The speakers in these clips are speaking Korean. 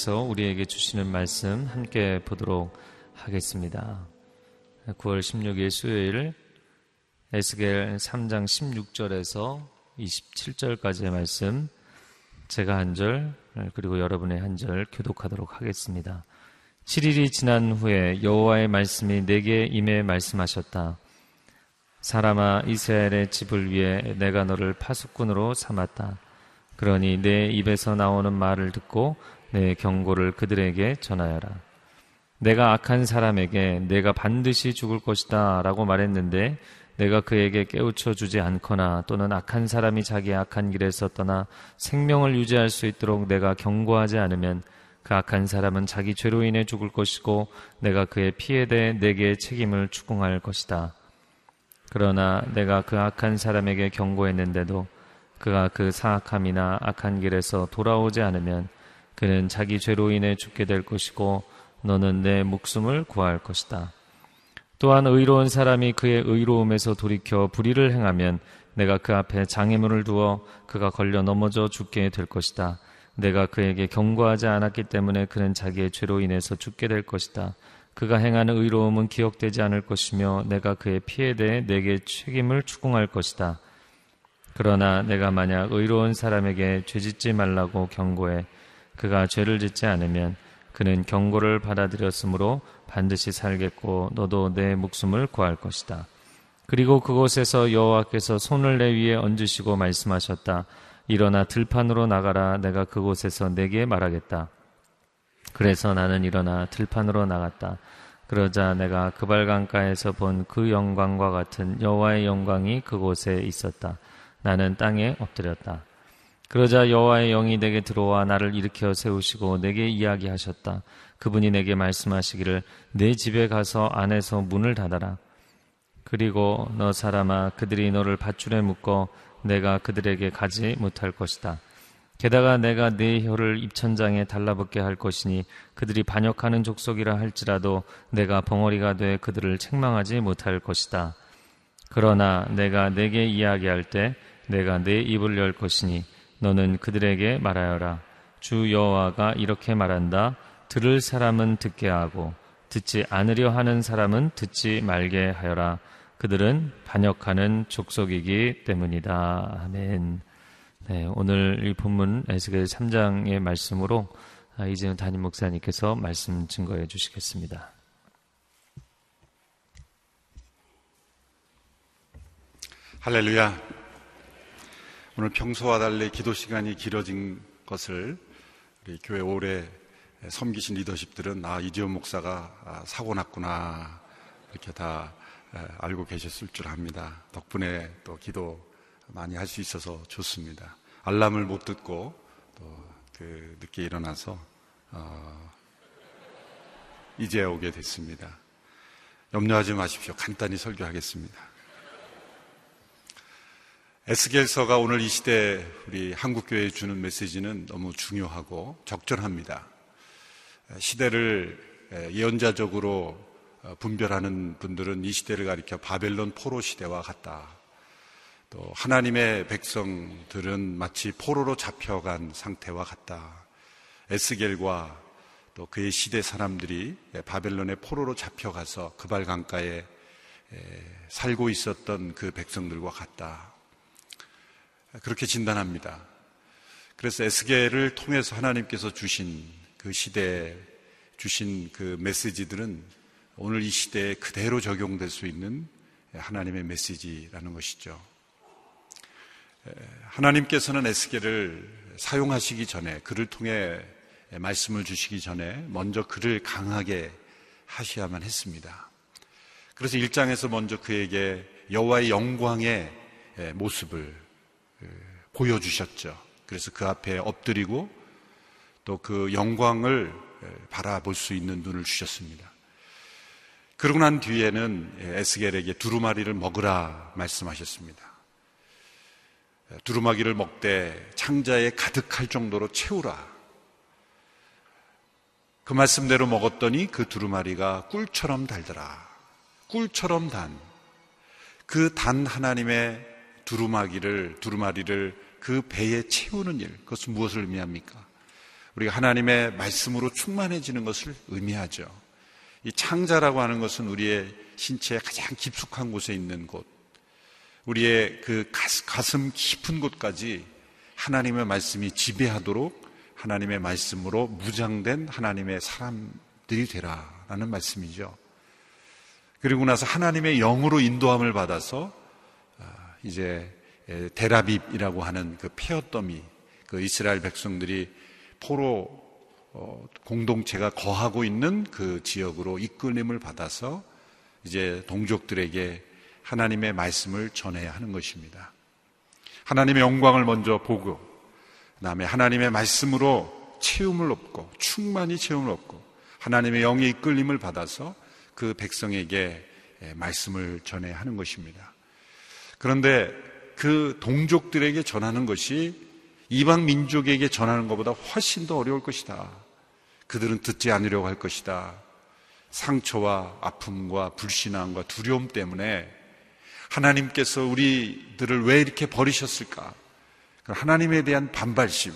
하나님께서 우리에게 주시는 말씀 함께 보도록 하겠습니다. 9월 16일 수요일 에스겔 3장 16절에서 27절까지의 말씀 제가 한 절 그리고 여러분의 한 절 교독하도록 하겠습니다. 7일이 지난 후에 여호와의 말씀이 내게 임해 말씀하셨다. 사람아 이스라엘의 집을 위해 내가 너를 파수꾼으로 삼았다. 그러니 내 입에서 나오는 말을 듣고 내 경고를 그들에게 전하여라. 내가 악한 사람에게 내가 반드시 죽을 것이다 라고 말했는데 내가 그에게 깨우쳐 주지 않거나 또는 악한 사람이 자기 악한 길에서 떠나 생명을 유지할 수 있도록 내가 경고하지 않으면 그 악한 사람은 자기 죄로 인해 죽을 것이고 내가 그의 피에 대해 내게 책임을 추궁할 것이다. 그러나 내가 그 악한 사람에게 경고했는데도 그가 그 사악함이나 악한 길에서 돌아오지 않으면 그는 자기 죄로 인해 죽게 될 것이고 너는 내 목숨을 구할 것이다. 또한 의로운 사람이 그의 의로움에서 돌이켜 불의를 행하면 내가 그 앞에 장애물을 두어 그가 걸려 넘어져 죽게 될 것이다. 내가 그에게 경고하지 않았기 때문에 그는 자기의 죄로 인해서 죽게 될 것이다. 그가 행하는 의로움은 기억되지 않을 것이며 내가 그의 피에 대해 내게 책임을 추궁할 것이다. 그러나 내가 만약 의로운 사람에게 죄짓지 말라고 경고해 그가 죄를 짓지 않으면 그는 경고를 받아들였으므로 반드시 살겠고 너도 내 목숨을 구할 것이다. 그리고 그곳에서 여호와께서 손을 내 위에 얹으시고 말씀하셨다. 일어나 들판으로 나가라. 내가 그곳에서 내게 말하겠다. 그래서 나는 일어나 들판으로 나갔다. 그러자 내가 그발강가에서 본 그 영광과 같은 여호와의 영광이 그곳에 있었다. 나는 땅에 엎드렸다. 그러자 여호와의 영이 내게 들어와 나를 일으켜 세우시고 내게 이야기하셨다. 그분이 내게 말씀하시기를 내 집에 가서 안에서 문을 닫아라. 그리고 너 사람아 그들이 너를 밧줄에 묶어 내가 그들에게 가지 못할 것이다. 게다가 내가 네 혀를 입천장에 달라붙게 할 것이니 그들이 반역하는 족속이라 할지라도 내가 벙어리가 돼 그들을 책망하지 못할 것이다. 그러나 내가 내게 이야기할 때 내가 내 입을 열 것이니 너는 그들에게 말하여라. 주 여호와가 이렇게 말한다. 들을 사람은 듣게 하고 듣지 않으려 하는 사람은 듣지 말게 하여라. 그들은 반역하는 족속이기 때문이다. 아멘. 네, 오늘 이 본문 에스겔 3장의 말씀으로 아, 이재훈 담임 목사님께서 말씀 증거해 주시겠습니다. 할렐루야. 오늘 평소와 달리 기도 시간이 길어진 것을 우리 교회 오래 섬기신 리더십들은 아 이지원 목사가 아, 사고 났구나 이렇게 다 알고 계셨을 줄 압니다. 덕분에 또 기도 많이 할 수 있어서 좋습니다. 알람을 못 듣고 또 그 늦게 일어나서 어, 이제 오게 됐습니다. 염려하지 마십시오. 간단히 설교하겠습니다. 에스겔서가 오늘 이 시대 우리 한국교회에 주는 메시지는 너무 중요하고 적절합니다. 시대를 예언자적으로 어, 분별하는 분들은 이 시대를 가리켜 바벨론 포로 시대와 같다. 또 하나님의 백성들은 마치 포로로 잡혀간 상태와 같다. 에스겔과 또 그의 시대 사람들이 바벨론의 포로로 잡혀가서 그발 강가에 살고 있었던 그 백성들과 같다. 그렇게 진단합니다. 그래서 에스겔을 통해서 하나님께서 주신 그 시대에 주신 그 메시지들은 오늘 이 시대에 그대로 적용될 수 있는 하나님의 메시지라는 것이죠. 하나님께서는 에스겔을 사용하시기 전에 그를 통해 말씀을 주시기 전에 먼저 그를 강하게 하셔야만 했습니다. 그래서 1장에서 먼저 그에게 여호와의 영광의 모습을 보여주셨죠. 그래서 그 앞에 엎드리고 또 그 영광을 바라볼 수 있는 눈을 주셨습니다. 그러고 난 뒤에는 에스겔에게 두루마리를 먹으라 말씀하셨습니다. 두루마기를 먹되 창자에 가득할 정도로 채우라. 그 말씀대로 먹었더니 그 두루마리가 꿀처럼 달더라. 꿀처럼 단. 그 단 하나님의 두루마기를, 두루마리를 그 배에 채우는 일, 그것은 무엇을 의미합니까? 우리가 하나님의 말씀으로 충만해지는 것을 의미하죠. 이 창자라고 하는 것은 우리의 신체의 가장 깊숙한 곳에 있는 곳, 우리의 그 가슴 깊은 곳까지 하나님의 말씀이 지배하도록 하나님의 말씀으로 무장된 하나님의 사람들이 되라라는 말씀이죠. 그리고 나서 하나님의 영으로 인도함을 받아서 아, 이제 데라빕이라고 하는 그 폐어더미, 그 이스라엘 백성들이 포로 어, 공동체가 거하고 있는 그 지역으로 이끌림을 받아서 이제 동족들에게 하나님의 말씀을 전해야 하는 것입니다. 하나님의 영광을 먼저 보고, 그 다음에 하나님의 말씀으로 체험을 얻고, 충만히 체험을 얻고, 하나님의 영의 이끌림을 받아서 그 백성에게 말씀을 전해야 하는 것입니다. 그런데 그 동족들에게 전하는 것이 이방 민족에게 전하는 것보다 훨씬 더 어려울 것이다. 그들은 듣지 않으려고 할 것이다. 상처와 아픔과 불신앙과 두려움 때문에 하나님께서 우리들을 왜 이렇게 버리셨을까? 하나님에 대한 반발심,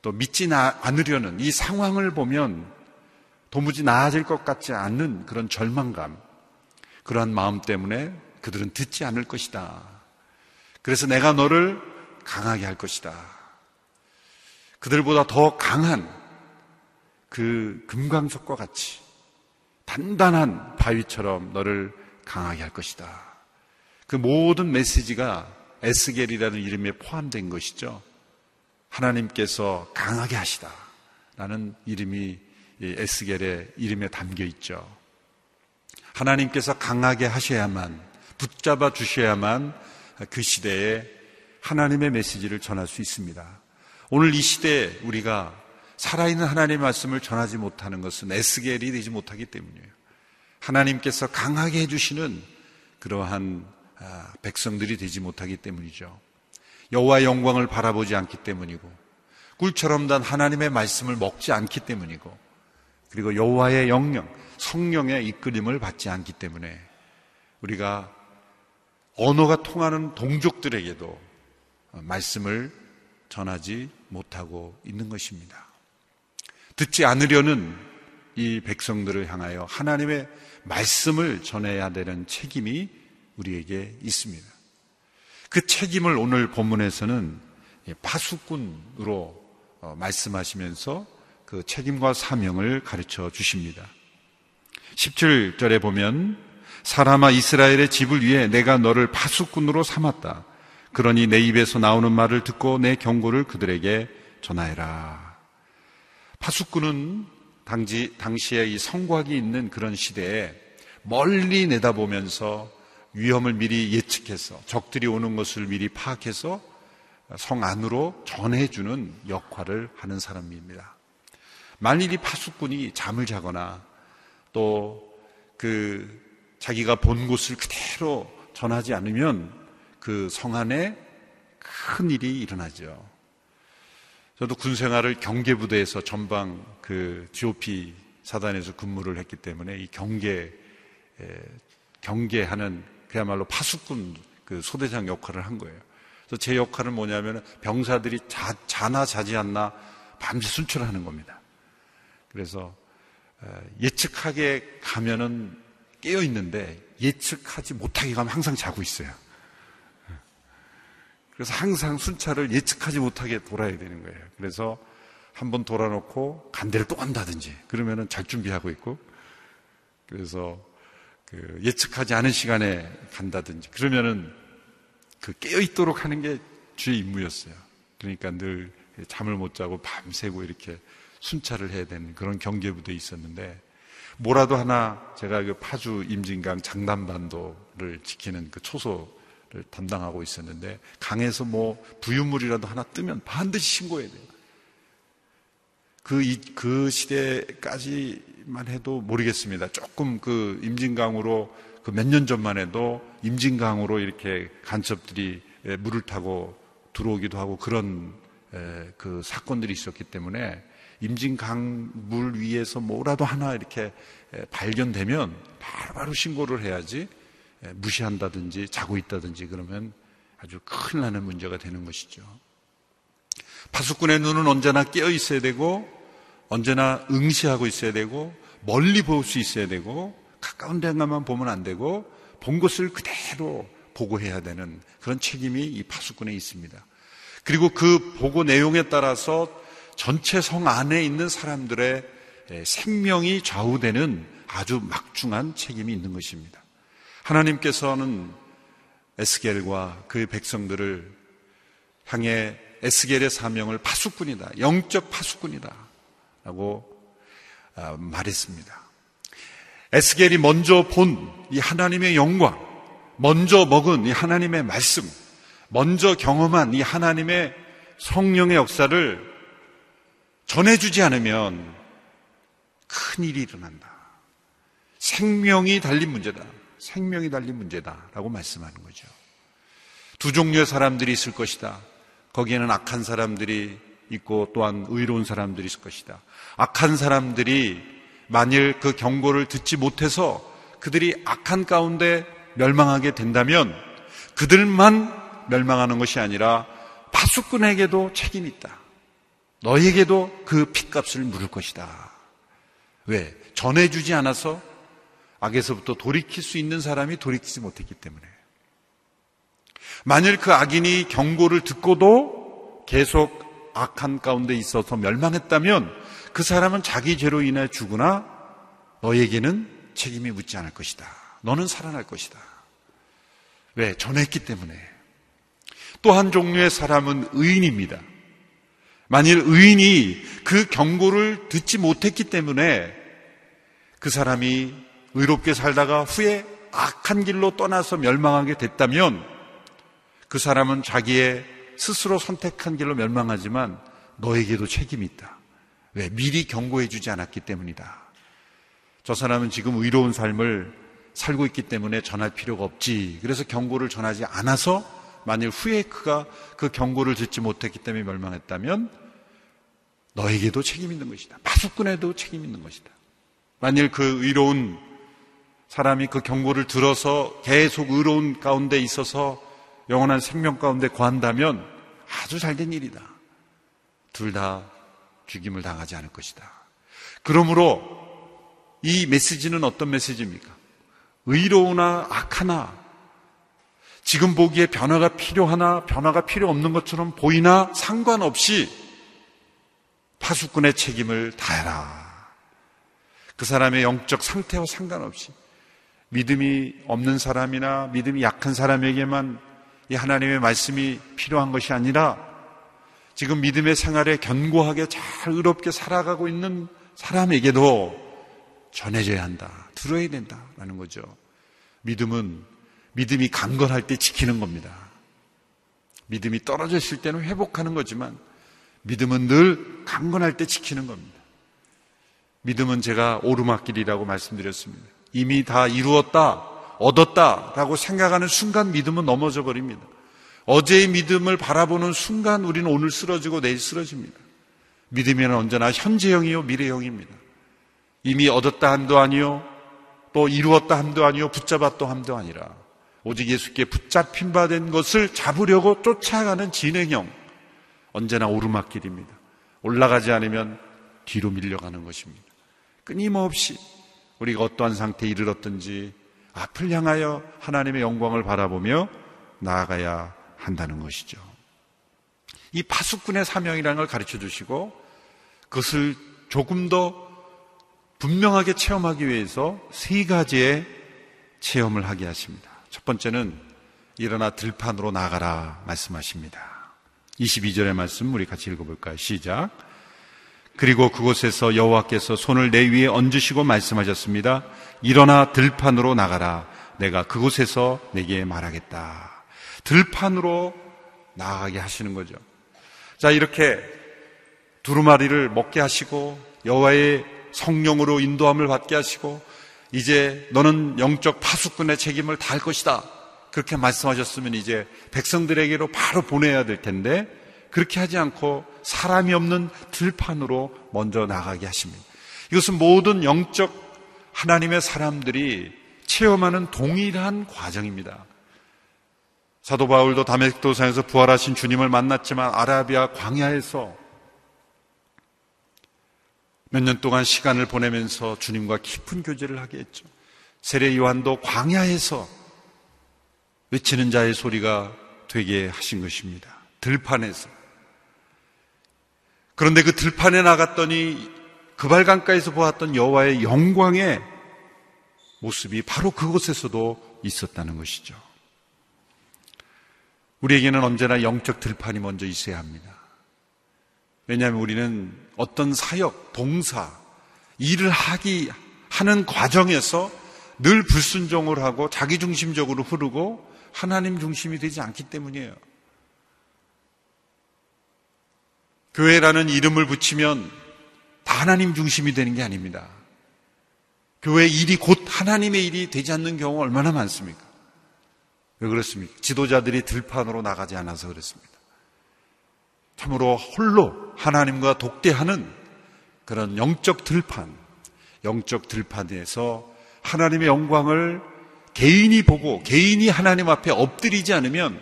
또 믿지 않으려는 이 상황을 보면 도무지 나아질 것 같지 않는 그런 절망감, 그러한 마음 때문에 그들은 듣지 않을 것이다. 그래서 내가 너를 강하게 할 것이다. 그들보다 더 강한 그 금강석과 같이 단단한 바위처럼 너를 강하게 할 것이다. 그 모든 메시지가 에스겔이라는 이름에 포함된 것이죠. 하나님께서 강하게 하시다. 라는 이름이 에스겔의 이름에 담겨 있죠. 하나님께서 강하게 하셔야만, 붙잡아 주셔야만 그 시대에 하나님의 메시지를 전할 수 있습니다. 오늘 이 시대에 우리가 살아있는 하나님의 말씀을 전하지 못하는 것은 에스겔이 되지 못하기 때문이에요. 하나님께서 강하게 해주시는 그러한 아, 백성들이 되지 못하기 때문이죠. 여호와의 영광을 바라보지 않기 때문이고 꿀처럼 단 하나님의 말씀을 먹지 않기 때문이고 그리고 여호와의 영령, 성령의 이끌림을 받지 않기 때문에 우리가 언어가 통하는 동족들에게도 말씀을 전하지 못하고 있는 것입니다. 듣지 않으려는 이 백성들을 향하여 하나님의 말씀을 전해야 되는 책임이 우리에게 있습니다. 그 책임을 오늘 본문에서는 파수꾼으로 어, 말씀하시면서 그 책임과 사명을 가르쳐 주십니다. 17절에 보면 사람아 이스라엘의 집을 위해 내가 너를 파수꾼으로 삼았다. 그러니 내 입에서 나오는 말을 듣고 내 경고를 그들에게 전하여라. 파수꾼은 당시, 당시에 이 성곽이 있는 그런 시대에 멀리 내다보면서 위험을 미리 예측해서 적들이 오는 것을 미리 파악해서 성 안으로 전해주는 역할을 하는 사람입니다. 만일 이 파수꾼이 잠을 자거나 또 그 자기가 본 곳을 그대로 전하지 않으면 그 성 안에 큰 일이 일어나죠. 저도 군 생활을 경계부대에서 전방 그 GOP 사단에서 근무를 했기 때문에 이 경계 경계하는 그야말로 파수꾼 그 소대장 역할을 한 거예요. 그래서 제 역할은 뭐냐면 병사들이 자, 자나 자지 않나 밤새 순찰을 하는 겁니다. 그래서 예측하게 가면은 깨어 있는데 예측하지 못하게 가면 항상 자고 있어요. 그래서 항상 순찰을 예측하지 못하게 돌아야 되는 거예요. 그래서 한 번 돌아놓고 간대를 또 간다든지 그러면은 잘 준비하고 있고 그래서 그 예측하지 않은 시간에 간다든지 그러면은 그 깨어 있도록 하는 게 주의 임무였어요. 그러니까 늘 잠을 못 자고 밤새고 이렇게 순찰을 해야 되는 그런 경계부대에 있었는데 뭐라도 하나 제가 그 파주 임진강 장담반도를 지키는 그 초소를 담당하고 있었는데 강에서 뭐 부유물이라도 하나 뜨면 반드시 신고해야 돼요. 그, 그 시대까지만 해도 모르겠습니다. 조금 그 임진강으로 그 몇 년 전만 해도 임진강으로 이렇게 간첩들이 물을 타고 들어오기도 하고 그런 그 사건들이 있었기 때문에 임진강 물 위에서 뭐라도 하나 이렇게 발견되면 바로바로 신고를 해야지 무시한다든지 자고 있다든지 그러면 아주 큰일 나는 문제가 되는 것이죠. 파수꾼의 눈은 언제나 깨어 있어야 되고 언제나 응시하고 있어야 되고 멀리 볼 수 있어야 되고 가까운 데만 보면 안 되고 본 것을 그대로 보고해야 되는 그런 책임이 이 파수꾼에 있습니다. 그리고 그 보고 내용에 따라서 전체 성 안에 있는 사람들의 생명이 좌우되는 아주 막중한 책임이 있는 것입니다. 하나님께서는 에스겔과 그의 백성들을 향해 에스겔의 사명을 파수꾼이다. 영적 파수꾼이다. 라고 아, 말했습니다. 에스겔이 먼저 본 이 하나님의 영광, 먼저 먹은 이 하나님의 말씀, 먼저 경험한 이 하나님의 성령의 역사를 전해주지 않으면 큰 일이 일어난다. 생명이 달린 문제다. 생명이 달린 문제다 라고 말씀하는 거죠. 두 종류의 사람들이 있을 것이다. 거기에는 악한 사람들이 있고 또한 의로운 사람들이 있을 것이다. 악한 사람들이 만일 그 경고를 듣지 못해서 그들이 악한 가운데 멸망하게 된다면 그들만 멸망하는 것이 아니라 파수꾼에게도 책임이 있다. 너에게도 그 핏값을 물을 것이다. 왜? 전해주지 않아서 악에서부터 돌이킬 수 있는 사람이 돌이키지 못했기 때문에. 만일 그 악인이 경고를 듣고도 계속 악한 가운데 있어서 멸망했다면 그 사람은 자기 죄로 인해 죽으나 너에게는 책임이 묻지 않을 것이다. 너는 살아날 것이다. 왜? 전했기 때문에. 또 한 종류의 사람은 의인입니다. 만일 의인이 그 경고를 듣지 못했기 때문에 그 사람이 의롭게 살다가 후에 악한 길로 떠나서 멸망하게 됐다면 그 사람은 자기의 스스로 선택한 길로 멸망하지만 너에게도 책임이 있다. 왜? 미리 경고해 주지 않았기 때문이다. 저 사람은 지금 의로운 삶을 살고 있기 때문에 전할 필요가 없지. 그래서 경고를 전하지 않아서 만일 후에 그가 그 경고를 듣지 못했기 때문에 멸망했다면 너에게도 책임 있는 것이다. 파수꾼에도 책임 있는 것이다. 만일 그 의로운 사람이 그 경고를 들어서 계속 의로운 가운데 있어서 영원한 생명 가운데 구한다면 아주 잘된 일이다. 둘 다 죽임을 당하지 않을 것이다. 그러므로 이 메시지는 어떤 메시지입니까? 의로우나 악하나 지금 보기에 변화가 필요하나 변화가 필요 없는 것처럼 보이나 상관없이 파수꾼의 책임을 다해라. 그 사람의 영적 상태와 상관없이 믿음이 없는 사람이나 믿음이 약한 사람에게만 이 하나님의 말씀이 필요한 것이 아니라 지금 믿음의 생활에 견고하게 잘 의롭게 살아가고 있는 사람에게도 전해져야 한다. 들어야 된다라는 거죠. 믿음은 믿음이 강건할 때 지키는 겁니다. 믿음이 떨어졌을 때는 회복하는 거지만 믿음은 늘 강건할 때 지키는 겁니다. 믿음은 제가 오르막길이라고 말씀드렸습니다. 이미 다 이루었다. 얻었다 라고 생각하는 순간 믿음은 넘어져 버립니다. 어제의 믿음을 바라보는 순간 우리는 오늘 쓰러지고 내일 쓰러집니다. 믿음에는 언제나 현재형이요 미래형입니다. 이미 얻었다 함도 아니요 또 이루었다 함도 아니요 붙잡았다 함도 아니라 오직 예수께 붙잡힌 바 된 것을 잡으려고 쫓아가는 진행형 언제나 오르막길입니다. 올라가지 않으면 뒤로 밀려가는 것입니다. 끊임없이 우리가 어떠한 상태에 이르렀든지 앞을 향하여 하나님의 영광을 바라보며 나아가야 한다는 것이죠. 이 파수꾼의 사명이라는 걸 가르쳐 주시고 그것을 조금 더 분명하게 체험하기 위해서 세 가지의 체험을 하게 하십니다. 첫 번째는 일어나 들판으로 나가라 말씀하십니다. 22절의 말씀 우리 같이 읽어볼까요? 시작. 그리고 그곳에서 여호와께서 손을 내 위에 얹으시고 말씀하셨습니다. 일어나 들판으로 나가라. 내가 그곳에서 내게 말하겠다. 들판으로 나가게 하시는 거죠. 자, 이렇게 두루마리를 먹게 하시고 여호와의 성령으로 인도함을 받게 하시고 이제 너는 영적 파수꾼의 책임을 다할 것이다. 그렇게 말씀하셨으면 이제 백성들에게로 바로 보내야 될 텐데 그렇게 하지 않고 사람이 없는 들판으로 먼저 나가게 하십니다. 이것은 모든 영적 하나님의 사람들이 체험하는 동일한 과정입니다. 사도 바울도 다메섹 도상에서 부활하신 주님을 만났지만 아라비아 광야에서 몇 년 동안 시간을 보내면서 주님과 깊은 교제를 하게 했죠. 세례 요한도 광야에서 외치는 자의 소리가 되게 하신 것입니다. 들판에서. 그런데 그 들판에 나갔더니 그발강가에서 보았던 여호와의 영광의 모습이 바로 그곳에서도 있었다는 것이죠. 우리에게는 언제나 영적 들판이 먼저 있어야 합니다. 왜냐하면 우리는 어떤 사역, 동사, 일을 하기, 하는 과정에서 늘 불순종을 하고 자기중심적으로 흐르고 하나님 중심이 되지 않기 때문이에요. 교회라는 이름을 붙이면 다 하나님 중심이 되는 게 아닙니다. 교회 일이 곧 하나님의 일이 되지 않는 경우가 얼마나 많습니까? 왜 그렇습니까? 지도자들이 들판으로 나가지 않아서 그렇습니다. 참으로 홀로 하나님과 독대하는 그런 영적 들판, 영적 들판에서 하나님의 영광을 개인이 보고 개인이 하나님 앞에 엎드리지 않으면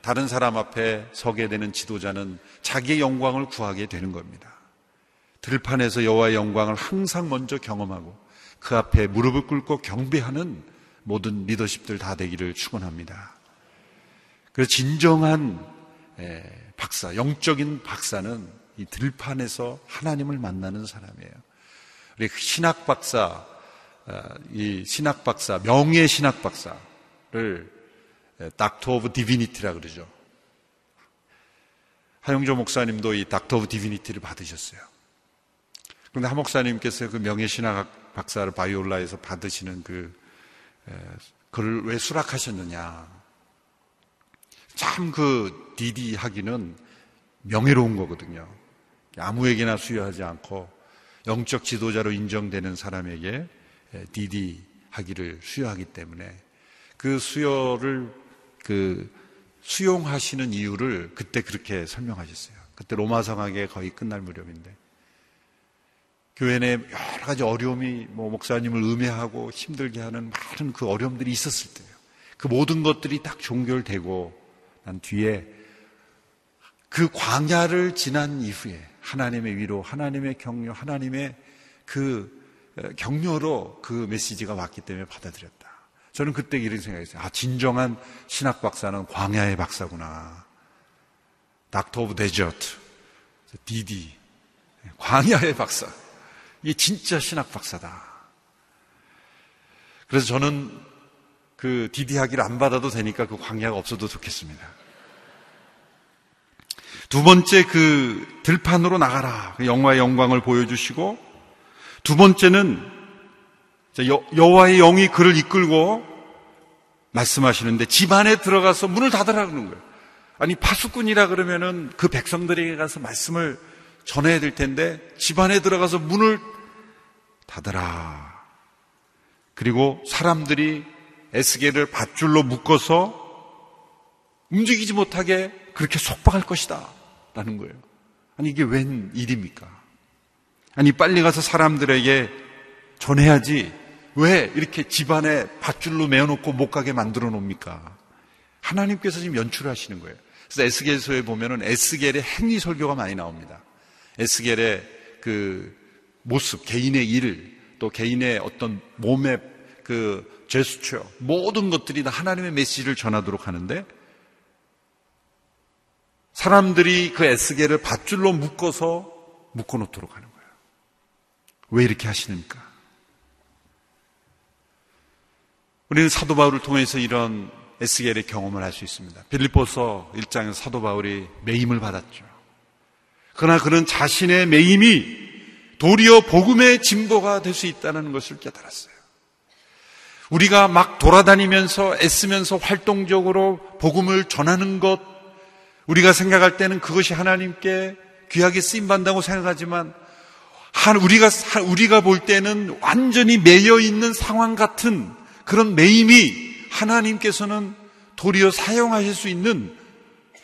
다른 사람 앞에 서게 되는 지도자는 자기의 영광을 구하게 되는 겁니다. 들판에서 여호와의 영광을 항상 먼저 경험하고 그 앞에 무릎을 꿇고 경배하는 모든 리더십들 다 되기를 축원합니다. 그래서 진정한 박사, 영적인 박사는 이 들판에서 하나님을 만나는 사람이에요. 우리 신학 박사, 어, 이 신학 박사, 명예 신학 박사를 Doctor of Divinity라 그러죠. 하용조 목사님도 이 Doctor of Divinity를 받으셨어요. 그런데 한 목사님께서 그 명예신학 박사를 Biola에서 받으시는 그 그를 왜 수락하셨느냐? 참 그 D.D. 학위는 명예로운 거거든요. 아무에게나 수여하지 않고 영적 지도자로 인정되는 사람에게 디디 하기를 수여하기 때문에 그 수여를 그 수용하시는 이유를 그때 그렇게 설명하셨어요. 그때 로마 성학에 거의 끝날 무렵인데 교회 내 여러 가지 어려움이 뭐 목사님을 음해하고 힘들게 하는 많은 그 어려움들이 있었을 때요. 그 모든 것들이 딱 종결되고 난 뒤에 그 광야를 지난 이후에 하나님의 위로, 하나님의 격려, 하나님의 그 격려로 그 메시지가 왔기 때문에 받아들였다. 저는 그때 이런 생각했어요. 아, 진정한 신학 박사는 광야의 박사구나. Doctor of Desert. D.D. 광야의 박사. 이게 진짜 신학 박사다. 그래서 저는 그 D.D. 학위를 안 받아도 되니까 그 광야가 없어도 좋겠습니다. 두 번째 그 들판으로 나가라. 그 영화의 영광을 보여주시고 두 번째는 여호와의 영이 그를 이끌고 말씀하시는데 집 안에 들어가서 문을 닫으라 그러는 거예요. 아니 파수꾼이라 그러면은 그 백성들에게 가서 말씀을 전해야 될 텐데 집 안에 들어가서 문을 닫으라. 그리고 사람들이 에스겔을 밧줄로 묶어서 움직이지 못하게 그렇게 속박할 것이다. 라는 거예요. 아니, 이게 웬 일입니까? 아니, 빨리 가서 사람들에게 전해야지. 왜 이렇게 집안에 밧줄로 메어놓고 못 가게 만들어 놓습니까? 하나님께서 지금 연출하시는 거예요. 그래서 에스겔서에 보면은 에스겔의 행위 설교가 많이 나옵니다. 에스겔의 그 모습, 개인의 일, 또 개인의 어떤 몸의 그 제스처, 모든 것들이 다 하나님의 메시지를 전하도록 하는데 사람들이 그 에스겔을 밧줄로 묶어서 묶어놓도록 하는 거예요. 왜 이렇게 하시는가? 우리는 사도 바울을 통해서 이런 에스겔의 경험을 할 수 있습니다. 빌립보서 1장에서 사도 바울이 매임을 받았죠. 그러나 그는 자신의 매임이 도리어 복음의 진보가 될 수 있다는 것을 깨달았어요. 우리가 막 돌아다니면서 애쓰면서 활동적으로 복음을 전하는 것, 우리가 생각할 때는 그것이 하나님께 귀하게 쓰임 받는다고 생각하지만 한 우리가 우리가 볼 때는 완전히 매여 있는 상황 같은 그런 매임이 하나님께서는 도리어 사용하실 수 있는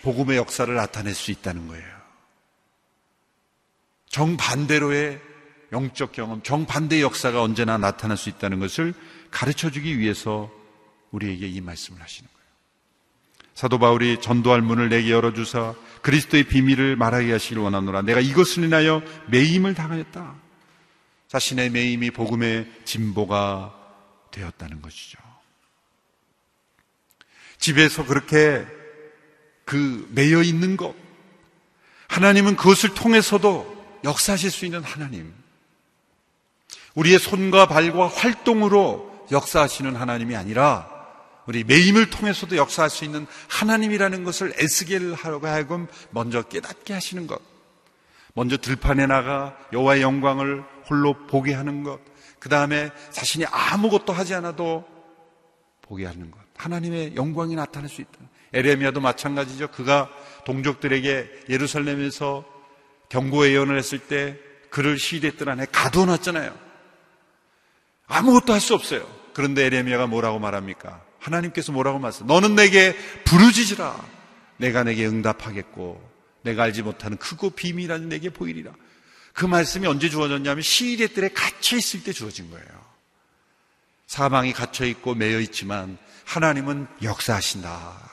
복음의 역사를 나타낼 수 있다는 거예요. 정반대로의 영적 경험, 정반대의 역사가 언제나 나타날 수 있다는 것을 가르쳐 주기 위해서 우리에게 이 말씀을 하시는 거예요. 사도 바울이 전도할 문을 내게 열어주사 그리스도의 비밀을 말하게 하시길 원하노라. 내가 이것을 인하여 매임을 당하였다. 자신의 매임이 복음의 진보가 되었다는 것이죠. 집에서 그렇게 그 매여 있는 것, 하나님은 그것을 통해서도 역사하실 수 있는 하나님. 우리의 손과 발과 활동으로 역사하시는 하나님이 아니라 우리 매임을 통해서도 역사할 수 있는 하나님이라는 것을 에스겔 하고 하여금 먼저 깨닫게 하시는 것. 먼저 들판에 나가 여호와의 영광을 홀로 보게 하는 것. 그 다음에 자신이 아무것도 하지 않아도 보게 하는 것. 하나님의 영광이 나타날 수 있다. 에레미야도 마찬가지죠. 그가 동족들에게 예루살렘에서 경고 예언을 했을 때 그를 시대했던 안에 가둬놨잖아요. 아무것도 할 수 없어요. 그런데 에레미야가 뭐라고 말합니까? 하나님께서 뭐라고 말씀? 너는 내게 부르짖으라. 내가 내게 응답하겠고 내가 알지 못하는 크고 비밀한 내게 보이리라. 그 말씀이 언제 주어졌냐면 시대 뜰에 갇혀 있을 때 주어진 거예요. 사방이 갇혀 있고 매여 있지만 하나님은 역사하신다.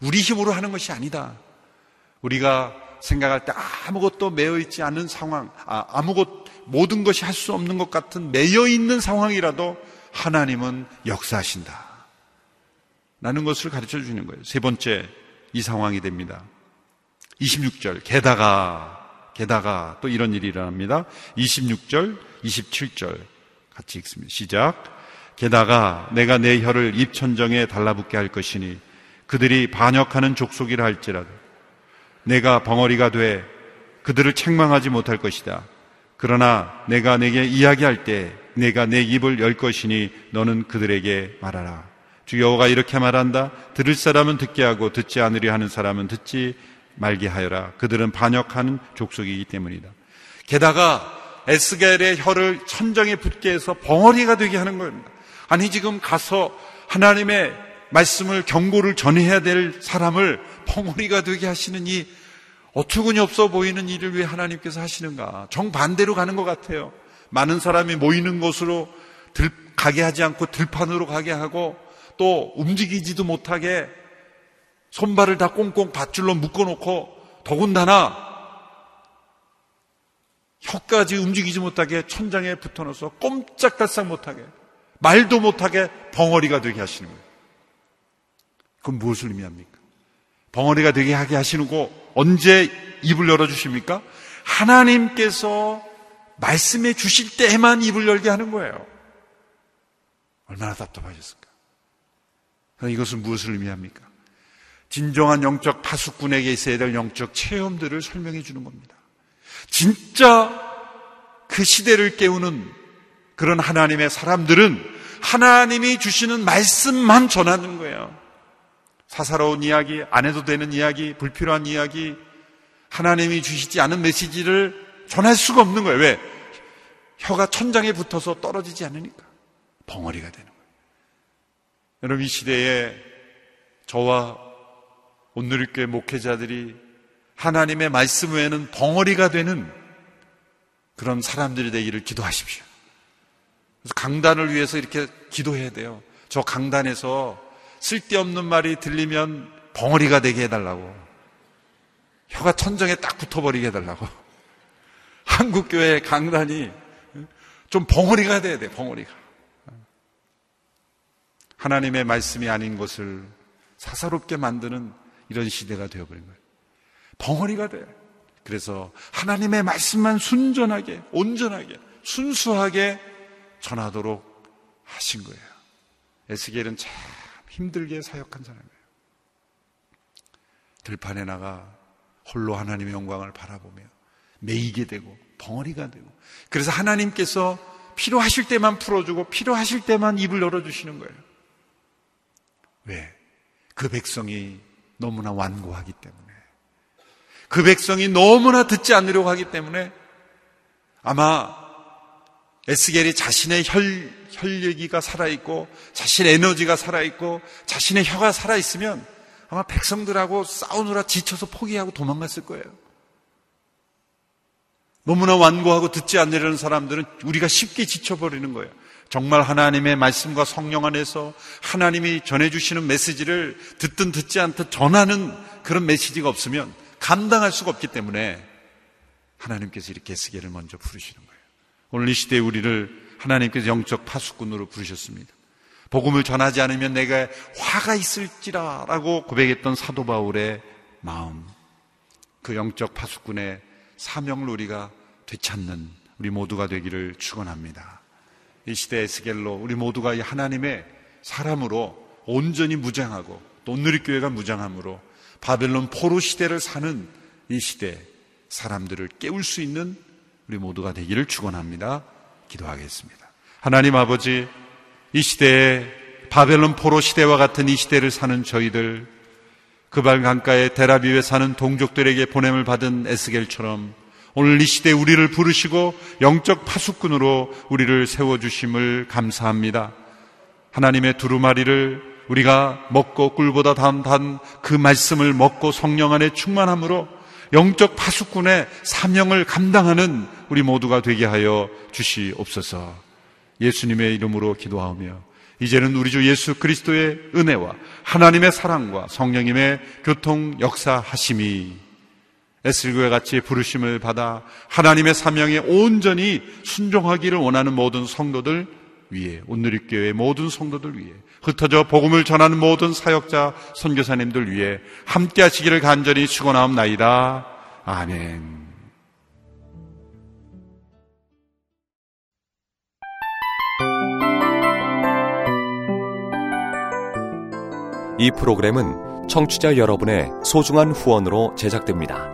우리 힘으로 하는 것이 아니다. 우리가 생각할 때 아무것도 매여 있지 않은 상황, 아, 아무것 모든 것이 할 수 없는 것 같은 매여 있는 상황이라도 하나님은 역사하신다. 라는 것을 가르쳐 주시는 거예요. 세 번째, 이 상황이 됩니다. 26절, 게다가, 게다가 또 이런 일이 일어납니다. 26절, 27절 같이 읽습니다. 시작. 게다가 내가 내 혀를 입천정에 달라붙게 할 것이니 그들이 반역하는 족속이라 할지라도 내가 벙어리가 돼 그들을 책망하지 못할 것이다. 그러나 내가 내게 이야기할 때 내가 내 입을 열 것이니 너는 그들에게 말하라. 주 여호가 이렇게 말한다. 들을 사람은 듣게 하고 듣지 않으려 하는 사람은 듣지 말게 하여라. 그들은 반역하는 족속이기 때문이다. 게다가 에스겔의 혀를 천정에 붙게 해서 벙어리가 되게 하는 겁니다. 아니 지금 가서 하나님의 말씀을 경고를 전해야 될 사람을 벙어리가 되게 하시는 이 어처구니 없어 보이는 일을 왜 하나님께서 하시는가? 정반대로 가는 것 같아요. 많은 사람이 모이는 곳으로 들, 가게 하지 않고 들판으로 가게 하고 또 움직이지도 못하게 손발을 다 꽁꽁 밧줄로 묶어놓고 더군다나 혀까지 움직이지 못하게 천장에 붙어넣어서 꼼짝달싹 못하게 말도 못하게 벙어리가 되게 하시는 거예요. 그건 무엇을 의미합니까? 벙어리가 되게 하게 하시는 거 언제 입을 열어주십니까? 하나님께서 말씀해 주실 때에만 입을 열게 하는 거예요. 얼마나 답답하셨을까? 이것은 무엇을 의미합니까? 진정한 영적 파수꾼에게 있어야 될 영적 체험들을 설명해 주는 겁니다. 진짜 그 시대를 깨우는 그런 하나님의 사람들은 하나님이 주시는 말씀만 전하는 거예요. 사사로운 이야기, 안 해도 되는 이야기, 불필요한 이야기, 하나님이 주시지 않은 메시지를 전할 수가 없는 거예요. 왜? 혀가 천장에 붙어서 떨어지지 않으니까. 벙어리가 되는 거예요. 여러분, 이 시대에 저와 오늘의 목회자들이 하나님의 말씀 외에는 벙어리가 되는 그런 사람들이 되기를 기도하십시오. 그래서 강단을 위해서 이렇게 기도해야 돼요. 저 강단에서 쓸데없는 말이 들리면 벙어리가 되게 해달라고. 혀가 천정에 딱 붙어버리게 해달라고. 한국교회 강단이 좀 벙어리가 돼야 돼, 벙어리가. 하나님의 말씀이 아닌 것을 사사롭게 만드는 이런 시대가 되어버린 거예요. 벙어리가 돼. 그래서 하나님의 말씀만 순전하게, 온전하게, 순수하게 전하도록 하신 거예요. 에스겔은 참 힘들게 사역한 사람이에요. 들판에 나가 홀로 하나님의 영광을 바라보며 매이게 되고 벙어리가 되고 그래서 하나님께서 필요하실 때만 풀어주고 필요하실 때만 입을 열어주시는 거예요. 왜? 그 백성이 너무나 완고하기 때문에 그 백성이 너무나 듣지 않으려고 하기 때문에 아마 에스겔이 자신의 혈, 혈기가 살아있고, 자신의 에너지가 살아있고, 자신의 혀가 살아있으면 아마 백성들하고 싸우느라 지쳐서 포기하고 도망갔을 거예요. 너무나 완고하고 듣지 않으려는 사람들은 우리가 쉽게 지쳐버리는 거예요. 정말 하나님의 말씀과 성령 안에서 하나님이 전해주시는 메시지를 듣든 듣지 않든 전하는 그런 메시지가 없으면 감당할 수가 없기 때문에 하나님께서 이렇게 에스겔을 먼저 부르시는 거예요. 오늘 이 시대에 우리를 하나님께서 영적 파수꾼으로 부르셨습니다. 복음을 전하지 않으면 내가 화가 있을지라라고 고백했던 사도 바울의 마음, 그 영적 파수꾼의 사명을 우리가 되찾는 우리 모두가 되기를 축원합니다. 이 시대 에스겔로 우리 모두가 이 하나님의 사람으로 온전히 무장하고 또 오늘의 교회가 무장함으로 바벨론 포로 시대를 사는 이 시대 사람들을 깨울 수 있는 우리 모두가 되기를 축원합니다. 기도하겠습니다. 하나님 아버지 이 시대에 바벨론 포로 시대와 같은 이 시대를 사는 저희들 그발 강가에 데라비에 사는 동족들에게 보냄을 받은 에스겔처럼 오늘 이 시대에 우리를 부르시고 영적 파수꾼으로 우리를 세워주심을 감사합니다. 하나님의 두루마리를 우리가 먹고 꿀보다 단그 말씀을 먹고 성령 안에 충만함으로 영적 파수꾼의 사명을 감당하는 우리 모두가 되게 하여 주시옵소서. 예수님의 이름으로 기도하며 이제는 우리 주 예수 그리스도의 은혜와 하나님의 사랑과 성령님의 교통 역사하심이 에슬교회 같이 부르심을 받아 하나님의 사명에 온전히 순종하기를 원하는 모든 성도들 위에 온누리교회 모든 성도들 위해 흩어져 복음을 전하는 모든 사역자 선교사님들 위해 함께 하시기를 간절히 축원하옵나이다. 아멘. 이 프로그램은 청취자 여러분의 소중한 후원으로 제작됩니다.